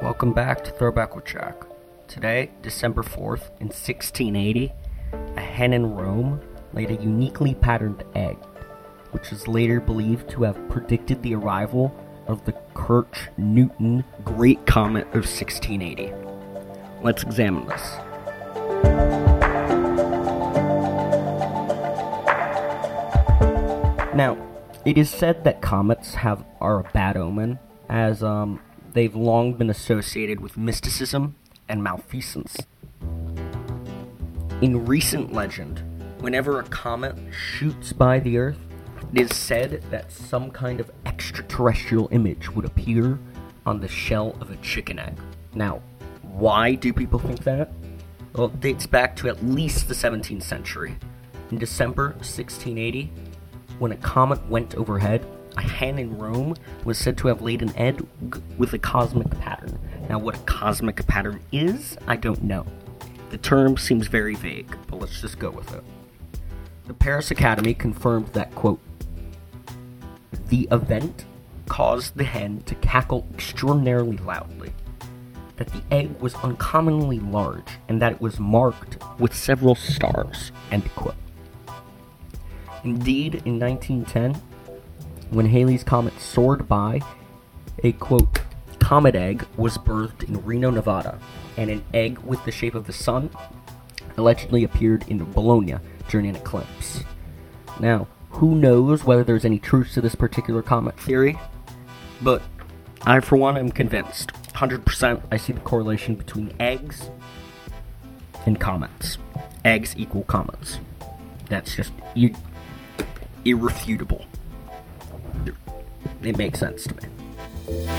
Welcome back to Throwback with Jack. Today, December 4th, in 1680, a hen in Rome laid a uniquely patterned egg, which is later believed to have predicted the arrival of the Kirch Newton Great Comet of 1680. Let's examine this. Now, it is said that comets have are a bad omen, as um, they've long been associated with mysticism and malfeasance. In recent legend, whenever a comet shoots by the Earth, it is said that some kind of extraterrestrial image would appear on the shell of a chicken egg. Now, why do people think that? Well, it dates back to at least the 17th century. In December 1680, when a comet went overhead, a hen in Rome was said to have laid an egg with a cosmic pattern. Now, what a cosmic pattern is, I don't know. The term seems very vague, but let's just go with it. The Paris Academy confirmed that, quote, the event caused the hen to cackle extraordinarily loudly, that the egg was uncommonly large, and that it was marked with several stars, end quote. Indeed, in 1910, when Halley's Comet soared by, a quote, comet egg was birthed in Reno, Nevada, and an egg with the shape of the sun allegedly appeared in Bologna during an eclipse. Now, who knows whether there's any truth to this particular comet theory, but I, for one, am convinced. 100% I see the correlation between eggs and comets. Eggs equal comets. That's just you, irrefutable. It makes sense to me.